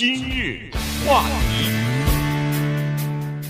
今日话题，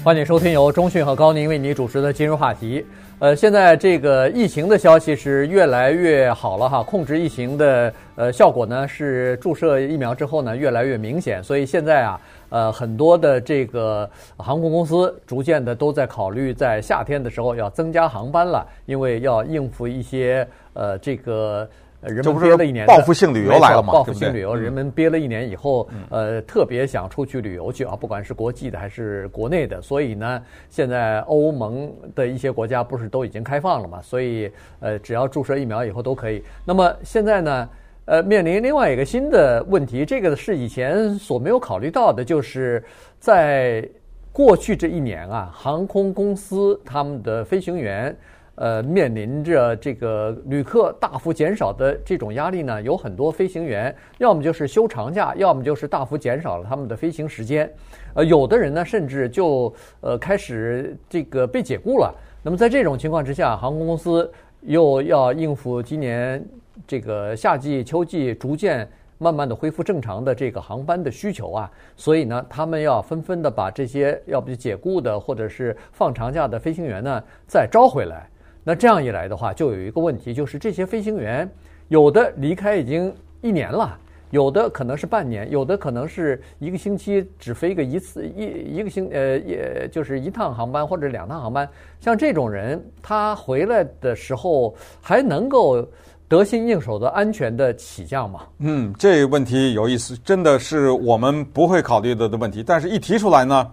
欢迎收听由中讯和高宁为你主持的今日话题。呃，现在这个疫情的消息是越来越好了哈，控制疫情的呃效果呢是注射疫苗之后呢越来越明显，所以现在啊，呃很多的这个航空公司逐渐的都在考虑在夏天的时候要增加航班了，因为要应付一些呃这个。人们憋了一年，报复性旅游来了嘛？报复性旅游，人们憋了一年以后，呃，特别想出去旅游去啊，不管是国际的还是国内的。所以呢，现在欧盟的一些国家不是都已经开放了嘛？所以，呃，只要注射疫苗以后都可以。那么现在呢，呃，面临另外一个新的问题，这个是以前所没有考虑到的，就是在过去这一年啊，航空公司他们的飞行员。呃，面临着这个旅客大幅减少的这种压力呢，有很多飞行员要么就是休长假，要么就是大幅减少了他们的飞行时间。呃，有的人呢，甚至就呃开始这个被解雇了。那么在这种情况之下，航空公司又要应付今年这个夏季、秋季逐渐慢慢的恢复正常的这个航班的需求啊，所以呢，他们要纷纷的把这些要不就解雇的或者是放长假的飞行员呢再招回来。那这样一来的话，就有一个问题，就是这些飞行员有的离开已经一年了，有的可能是半年，有的可能是一个星期只飞个一次一一个星呃，也就是一趟航班或者两趟航班。像这种人，他回来的时候还能够得心应手的安全的起降吗？嗯，这个问题有意思，真的是我们不会考虑的的问题，但是一提出来呢，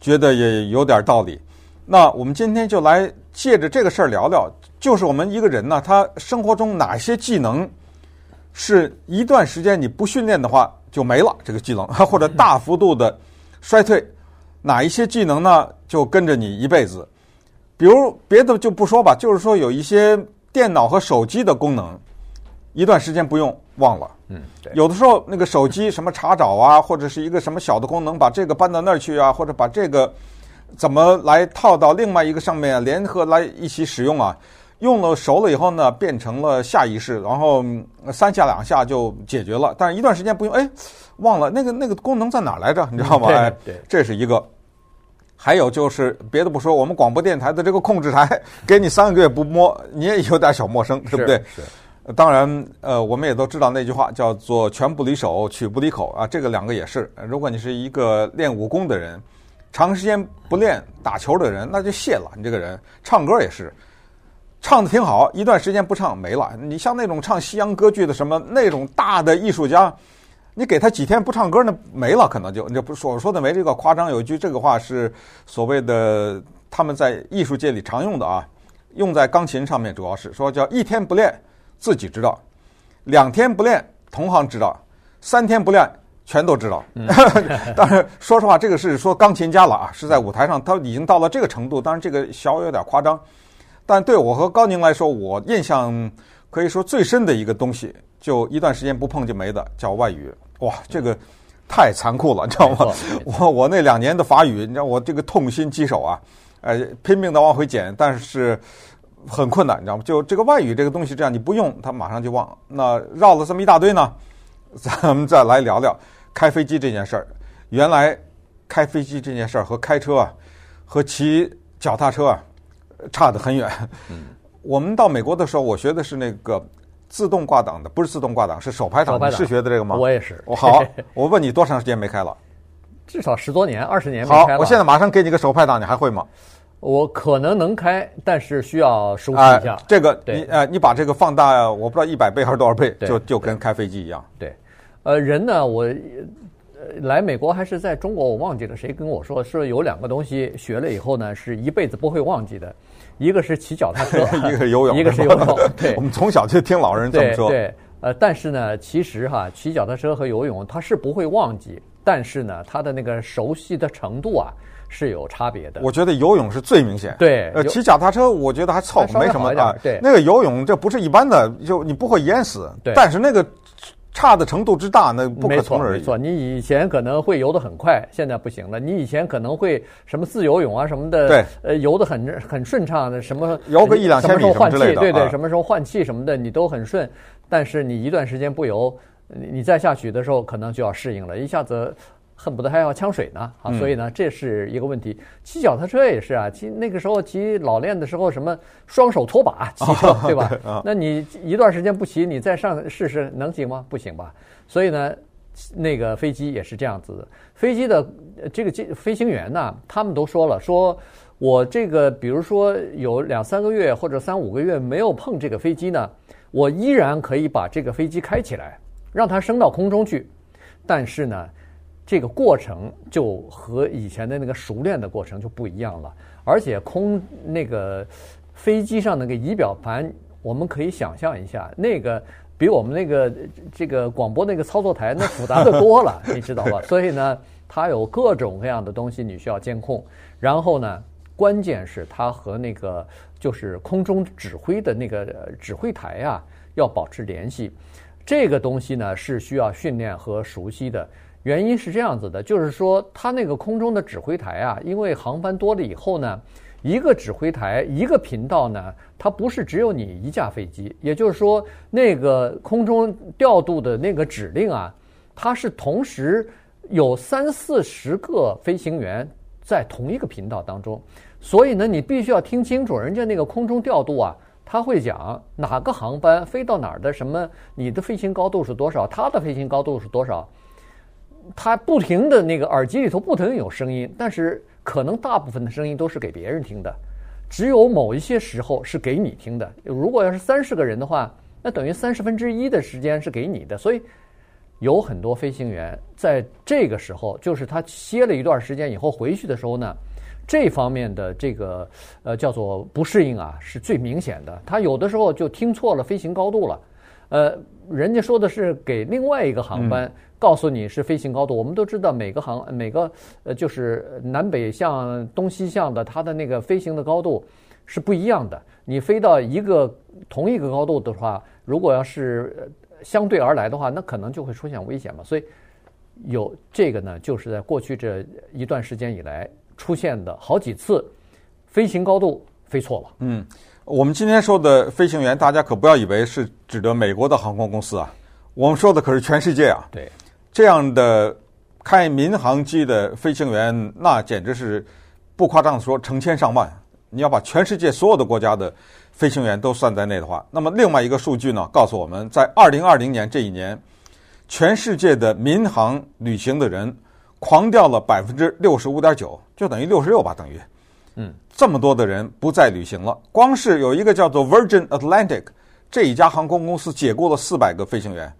觉得也有点道理。那我们今天就来借着这个事儿聊聊，就是我们一个人呢，他生活中哪些技能是一段时间你不训练的话就没了，这个技能 或者大幅度的衰退，哪一些技能呢就跟着你一辈子？比如别的就不说吧，就是说有一些电脑和手机的功能，一段时间不用忘了。嗯，有的时候那个手机什么查找啊，或者是一个什么小的功能，把这个搬到那儿去啊，或者把这个。怎么来套到另外一个上面啊？联合来一起使用啊？用了熟了以后呢，变成了下意识，然后三下两下就解决了。但是一段时间不用，哎，忘了那个那个功能在哪来着？你知道吗？哎，对，这是一个。还有就是别的不说，我们广播电台的这个控制台，给你三个月不摸，你也有点小陌生，对不对？是。当然，呃，我们也都知道那句话叫做“拳不离手，曲不离口”啊，这个两个也是。如果你是一个练武功的人。长时间不练打球的人，那就谢了。你这个人唱歌也是，唱的挺好，一段时间不唱没了。你像那种唱西洋歌剧的什么那种大的艺术家，你给他几天不唱歌，那没了，可能就你不所说的没这个夸张。有一句这个话是所谓的他们在艺术界里常用的啊，用在钢琴上面，主要是说叫一天不练自己知道，两天不练同行知道，三天不练。全都知道，当然说实话，这个是说钢琴家了啊，是在舞台上他已经到了这个程度。当然这个小有点夸张，但对我和高宁来说，我印象可以说最深的一个东西，就一段时间不碰就没的，叫外语。哇，这个太残酷了，你知道吗？我我那两年的法语，你知道我这个痛心疾首啊，呃，拼命的往回捡，但是很困难，你知道吗？就这个外语这个东西，这样你不用，它马上就忘。那绕了这么一大堆呢，咱们再来聊聊。开飞机这件事儿，原来开飞机这件事儿和开车啊，和骑脚踏车啊，差得很远。嗯，我们到美国的时候，我学的是那个自动挂档的，不是自动挂档，是手排档。排档。你是学的这个吗？我也是。我好，我问你多长时间没开了？至少十多年，二十年没开了。好，我现在马上给你个手排档，你还会吗？我可能能开，但是需要熟悉一下。哎、这个你呃，你把这个放大，我不知道一百倍还是多少倍，就就跟开飞机一样。对。对呃，人呢，我来美国还是在中国，我忘记了谁跟我说，说有两个东西学了以后呢，是一辈子不会忘记的，一个是骑脚踏车，一个是游泳，一个是游泳。对，我们从小就听老人这么说。对，对，呃，但是呢，其实哈，骑脚踏车和游泳它是不会忘记，但是呢，它的那个熟悉的程度啊是有差别的。我觉得游泳是最明显。对，呃，骑脚踏车我觉得还凑合，没什么啊。对，那个游泳这不是一般的，就你不会淹死。对，但是那个。差的程度之大，那不可同日而语。没错，你以前可能会游得很快，现在不行了。你以前可能会什么自由泳啊什么的，对，呃，游得很很顺畅的，什么游个一两千米什么之类的，对对，什么时候换气什么的，你都很顺。但是你一段时间不游，你你再下去的时候，可能就要适应了，一下子。恨不得还要呛水呢啊！所以呢，这是一个问题。骑脚踏车也是啊，骑那个时候骑老练的时候，什么双手拖把骑车，对吧？那你一段时间不骑，你再上试试能行吗？不行吧？所以呢，那个飞机也是这样子的。飞机的这个机飞行员呢，他们都说了，说我这个比如说有两三个月或者三五个月没有碰这个飞机呢，我依然可以把这个飞机开起来，让它升到空中去。但是呢。这个过程就和以前的那个熟练的过程就不一样了，而且空那个飞机上那个仪表盘，我们可以想象一下，那个比我们那个这个广播那个操作台那复杂的多了，你知道吧？所以呢，它有各种各样的东西你需要监控，然后呢，关键是它和那个就是空中指挥的那个指挥台啊要保持联系，这个东西呢是需要训练和熟悉的。原因是这样子的，就是说，它那个空中的指挥台啊，因为航班多了以后呢，一个指挥台一个频道呢，它不是只有你一架飞机，也就是说，那个空中调度的那个指令啊，它是同时有三四十个飞行员在同一个频道当中，所以呢，你必须要听清楚人家那个空中调度啊，他会讲哪个航班飞到哪儿的什么，你的飞行高度是多少，它的飞行高度是多少。他不停的那个耳机里头不停有声音，但是可能大部分的声音都是给别人听的，只有某一些时候是给你听的。如果要是三十个人的话，那等于三十分之一的时间是给你的。所以有很多飞行员在这个时候，就是他歇了一段时间以后回去的时候呢，这方面的这个呃叫做不适应啊是最明显的。他有的时候就听错了飞行高度了，呃，人家说的是给另外一个航班。告诉你是飞行高度，我们都知道每个航每个呃就是南北向、东西向的，它的那个飞行的高度是不一样的。你飞到一个同一个高度的话，如果要是相对而来的话，那可能就会出现危险嘛。所以有这个呢，就是在过去这一段时间以来出现的好几次飞行高度飞错了。嗯，我们今天说的飞行员，大家可不要以为是指的美国的航空公司啊，我们说的可是全世界啊。对。这样的开民航机的飞行员，那简直是不夸张的说，成千上万。你要把全世界所有的国家的飞行员都算在内的话，那么另外一个数据呢，告诉我们在二零二零年这一年，全世界的民航旅行的人狂掉了百分之六十五点九，就等于六十六吧，等于，嗯，这么多的人不再旅行了。光是有一个叫做 Virgin Atlantic 这一家航空公司解雇了四百个飞行员。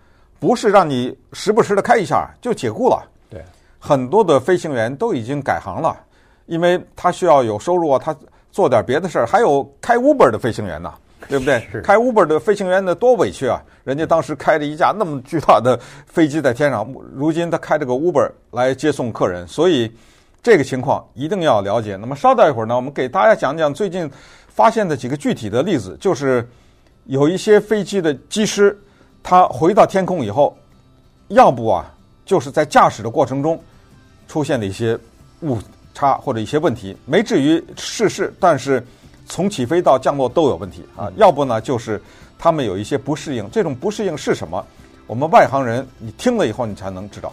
不是让你时不时的开一下就解雇了，对，很多的飞行员都已经改行了，因为他需要有收入啊，他做点别的事儿。还有开 Uber 的飞行员呢，对不对？开 Uber 的飞行员呢，多委屈啊！人家当时开着一架那么巨大的飞机在天上，如今他开着个 Uber 来接送客人，所以这个情况一定要了解。那么稍待一会儿呢，我们给大家讲讲最近发现的几个具体的例子，就是有一些飞机的机师。他回到天空以后，要不啊，就是在驾驶的过程中出现了一些误差或者一些问题，没至于失事，但是从起飞到降落都有问题啊。要不呢，就是他们有一些不适应，这种不适应是什么？我们外行人，你听了以后你才能知道。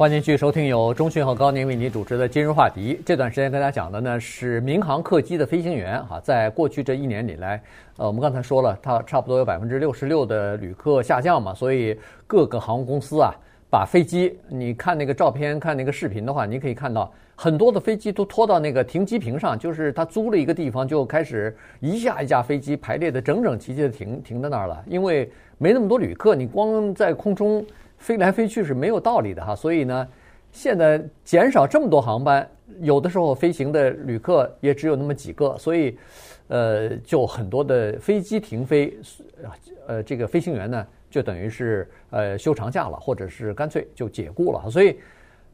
欢迎继续收听由钟讯和高宁为您主持的今日话题。这段时间跟大家讲的呢是民航客机的飞行员哈，在过去这一年里来，呃，我们刚才说了，它差不多有百分之六十六的旅客下降嘛，所以各个航空公司啊，把飞机，你看那个照片，看那个视频的话，你可以看到很多的飞机都拖到那个停机坪上，就是他租了一个地方，就开始一架一架飞机排列的整整齐齐的停停在那儿了，因为没那么多旅客，你光在空中。飞来飞去是没有道理的哈，所以呢，现在减少这么多航班，有的时候飞行的旅客也只有那么几个，所以，呃，就很多的飞机停飞，呃，这个飞行员呢，就等于是呃休长假了，或者是干脆就解雇了。所以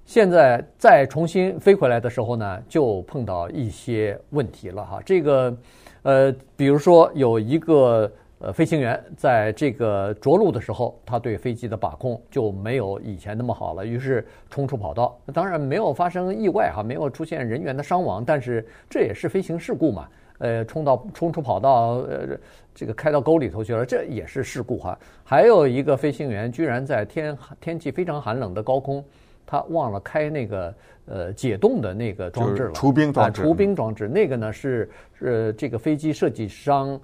现在再重新飞回来的时候呢，就碰到一些问题了哈。这个，呃，比如说有一个呃，飞行员在这个着陆的时候，他对飞机的把控就没有以前那么好了，于是冲出跑道。当然没有发生意外哈，没有出现人员的伤亡，但是这也是飞行事故嘛。呃，冲到冲出跑道，呃，这个开到沟里头去了，这也是事故哈。还有一个飞行员居然在天天气非常寒冷的高空，他忘了开那个呃解冻的那个装置了，除冰装置。除冰装置，那个呢是呃这个飞机设计商。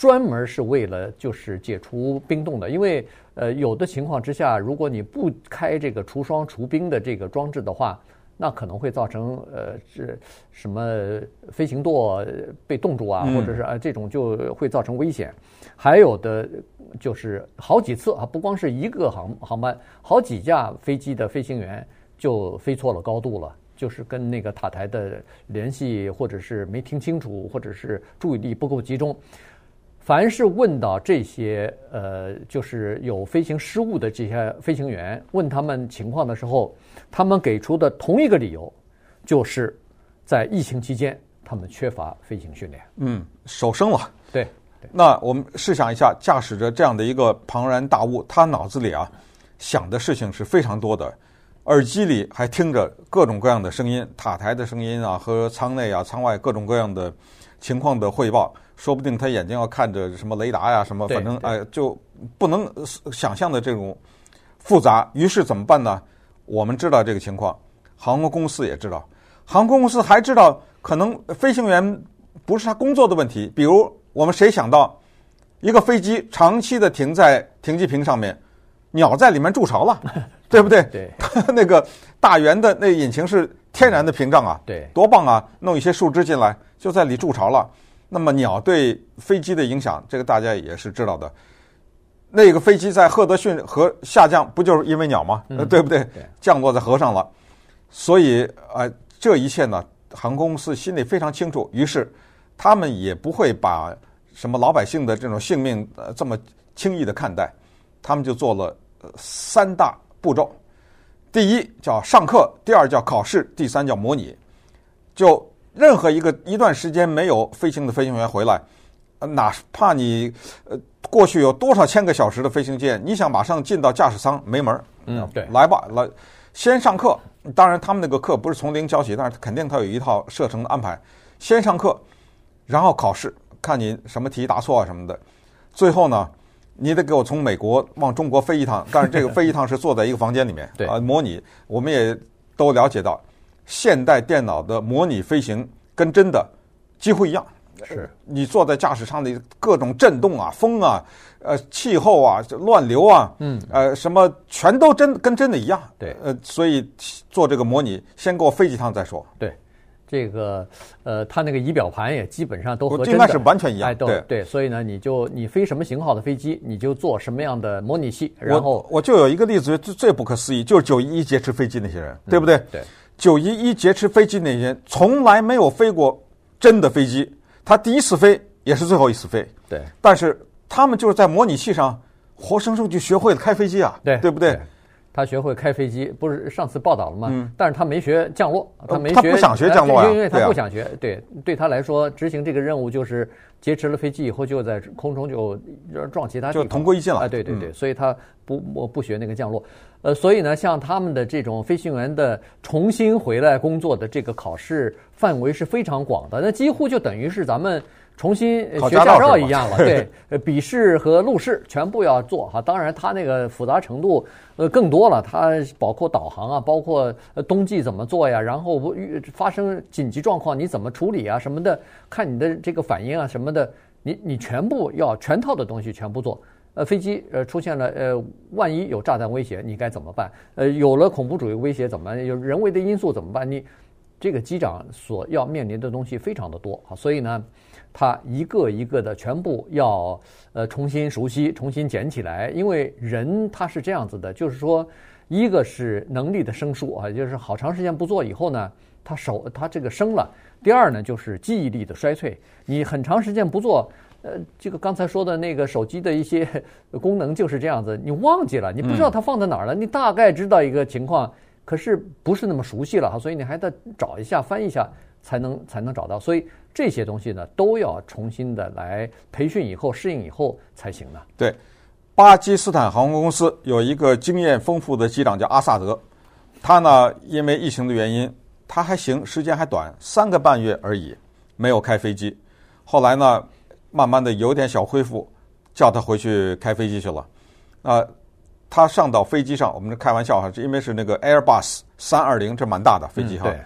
专门是为了就是解除冰冻的，因为呃有的情况之下，如果你不开这个除霜除冰的这个装置的话，那可能会造成呃这什么飞行舵被冻住啊，或者是啊这种就会造成危险。还有的就是好几次啊，不光是一个航航班，好几架飞机的飞行员就飞错了高度了，就是跟那个塔台的联系，或者是没听清楚，或者是注意力不够集中。凡是问到这些呃，就是有飞行失误的这些飞行员，问他们情况的时候，他们给出的同一个理由，就是在疫情期间他们缺乏飞行训练。嗯，手生了。对。对。那我们试想一下，驾驶着这样的一个庞然大物，他脑子里啊想的事情是非常多的，耳机里还听着各种各样的声音，塔台的声音啊，和舱内啊、舱外各种各样的情况的汇报。说不定他眼睛要看着什么雷达呀，什么反正哎，就不能想象的这种复杂。于是怎么办呢？我们知道这个情况，航空公司也知道，航空公司还知道可能飞行员不是他工作的问题。比如我们谁想到一个飞机长期的停在停机坪上面，鸟在里面筑巢了，对不对？对，那个大圆的那引擎是天然的屏障啊，对，多棒啊！弄一些树枝进来，就在里筑巢了。那么鸟对飞机的影响，这个大家也是知道的。那个飞机在赫德逊河下降，不就是因为鸟吗？嗯、对不对？降落在河上了。所以啊、呃，这一切呢，航空公司心里非常清楚。于是他们也不会把什么老百姓的这种性命呃这么轻易的看待。他们就做了三大步骤：第一叫上课，第二叫考试，第三叫模拟。就任何一个一段时间没有飞行的飞行员回来，哪怕你呃过去有多少千个小时的飞行经验，你想马上进到驾驶舱没门儿。嗯，对，来吧，来，先上课。当然，他们那个课不是从零教起，但是肯定他有一套射程的安排。先上课，然后考试，看你什么题答错啊什么的。最后呢，你得给我从美国往中国飞一趟，但是这个飞一趟是坐在一个房间里面，对啊，模拟。我们也都了解到。现代电脑的模拟飞行跟真的几乎一样，是你坐在驾驶舱里，各种震动啊、风啊、呃气候啊、乱流啊，嗯，呃什么全都真跟真的一样。对，呃，所以做这个模拟，先给我飞几趟再说。对，这个呃，它那个仪表盘也基本上都和真的应该是完全一样。哎，对对，所以呢，你就你飞什么型号的飞机，你就做什么样的模拟器。然后我我就有一个例子，最最不可思议，就是九一一劫持飞机那些人，对不对？对。九一一劫持飞机那天，从来没有飞过真的飞机，他第一次飞也是最后一次飞。对，但是他们就是在模拟器上活生生就学会了开飞机啊，对，对不对？他学会开飞机，不是上次报道了吗？嗯。但是他没学降落，他没学，他不想学降落啊，因为他不想学。对，对他来说，执行这个任务就是劫持了飞机以后，就在空中就撞其他，就同归于尽了。啊，对对对，所以他不我不学那个降落。呃，所以呢，像他们的这种飞行员的重新回来工作的这个考试范围是非常广的，那几乎就等于是咱们。重新学驾照一样了，对，笔试和路试全部要做哈。当然，它那个复杂程度呃更多了，它包括导航啊，包括冬季怎么做呀，然后发生紧急状况你怎么处理啊什么的，看你的这个反应啊什么的，你你全部要全套的东西全部做。呃，飞机呃出现了呃，万一有炸弹威胁，你该怎么办？呃，有了恐怖主义威胁怎么办？有人为的因素怎么办？你这个机长所要面临的东西非常的多啊，所以呢。他一个一个的全部要呃重新熟悉、重新捡起来，因为人他是这样子的，就是说，一个是能力的生疏啊，就是好长时间不做以后呢，他手他这个生了；第二呢，就是记忆力的衰退。你很长时间不做，呃，这个刚才说的那个手机的一些 功能就是这样子，你忘记了，你不知道它放在哪儿了，你大概知道一个情况，可是不是那么熟悉了哈，所以你还得找一下、翻一下才能才能找到，所以。这些东西呢，都要重新的来培训以后适应以后才行呢。对，巴基斯坦航空公司有一个经验丰富的机长叫阿萨德，他呢因为疫情的原因，他还行，时间还短，三个半月而已，没有开飞机。后来呢，慢慢的有点小恢复，叫他回去开飞机去了。啊，他上到飞机上，我们开玩笑哈，是因为是那个 Airbus 三二零，这蛮大的飞机哈，嗯、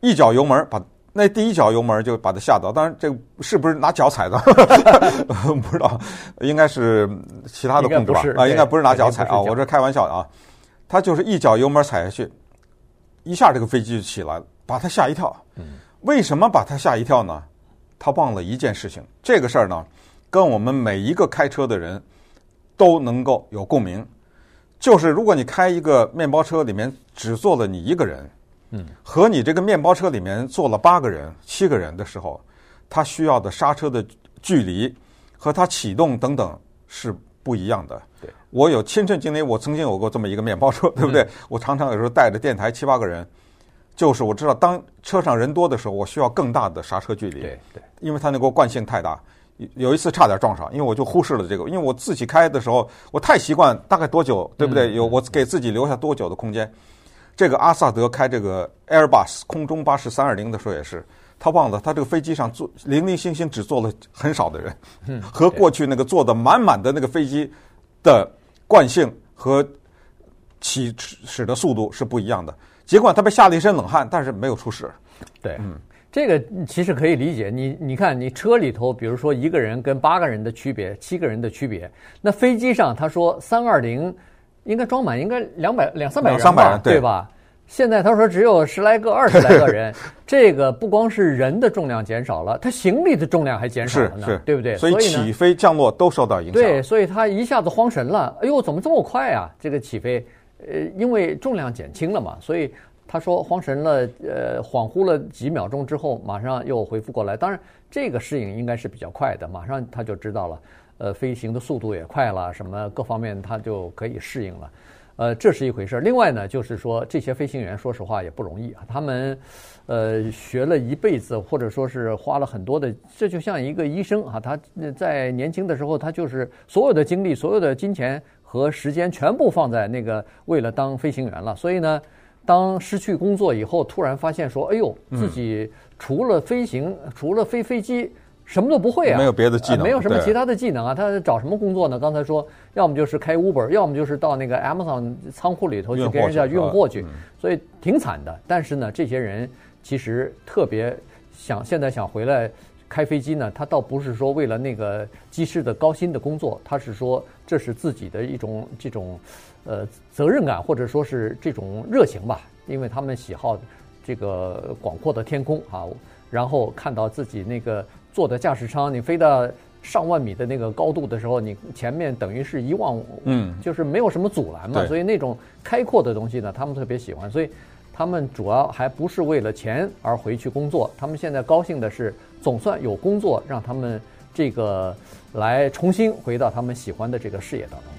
一脚油门把。那第一脚油门就把他吓到，当然这是不是拿脚踩的？不知道，应该是其他的控制吧？啊，应该不是拿脚踩啊，我这开玩笑的啊。他就是一脚油门踩下去，一下这个飞机就起来了，把他吓一跳。为什么把他吓一跳呢？他忘了一件事情，这个事儿呢，跟我们每一个开车的人都能够有共鸣，就是如果你开一个面包车，里面只坐了你一个人。嗯，和你这个面包车里面坐了八个人、七个人的时候，他需要的刹车的距离和他启动等等是不一样的。对，我有亲身经历，我曾经有过这么一个面包车，对不对？我常常有时候带着电台七八个人，就是我知道当车上人多的时候，我需要更大的刹车距离。对对，因为它那个惯性太大，有一次差点撞上，因为我就忽视了这个，因为我自己开的时候，我太习惯大概多久，对不对？有我给自己留下多久的空间。这个阿萨德开这个 Airbus 空中巴士三二零的时候也是，他忘了他这个飞机上坐零零星星只坐了很少的人，和过去那个坐的满满的那个飞机的惯性和起始的速度是不一样的。尽管他被吓了一身冷汗，但是没有出事。对，嗯，这个其实可以理解。你你看，你车里头，比如说一个人跟八个人的区别，七个人的区别，那飞机上他说三二零。应该装满，应该两百两三百人吧，对吧？现在他说只有十来个、二十来个人，这个不光是人的重量减少了，他行李的重量还减少了呢，对不对？所以起飞降落都受到影响。对，所以他一下子慌神了。哎呦，怎么这么快啊？这个起飞，呃，因为重量减轻了嘛，所以他说慌神了，呃，恍惚了几秒钟之后，马上又恢复过来。当然，这个适应应该是比较快的，马上他就知道了。呃，飞行的速度也快了，什么各方面他就可以适应了，呃，这是一回事儿。另外呢，就是说这些飞行员说实话也不容易啊，他们呃学了一辈子，或者说是花了很多的，这就像一个医生啊，他在年轻的时候，他就是所有的精力、所有的金钱和时间全部放在那个为了当飞行员了。所以呢，当失去工作以后，突然发现说，哎呦，自己除了飞行，除了飞飞机。什么都不会啊，没有别的技能，没有什么其他的技能啊。他找什么工作呢？刚才说，要么就是开 Uber，要么就是到那个 Amazon 仓库里头去给人家运货去，所以挺惨的。但是呢，这些人其实特别想现在想回来开飞机呢，他倒不是说为了那个机师的高薪的工作，他是说这是自己的一种这种呃责任感，或者说是这种热情吧，因为他们喜好这个广阔的天空啊，然后看到自己那个。坐的驾驶舱，你飞到上万米的那个高度的时候，你前面等于是一望，嗯，就是没有什么阻拦嘛，所以那种开阔的东西呢，他们特别喜欢。所以他们主要还不是为了钱而回去工作，他们现在高兴的是，总算有工作让他们这个来重新回到他们喜欢的这个事业当中。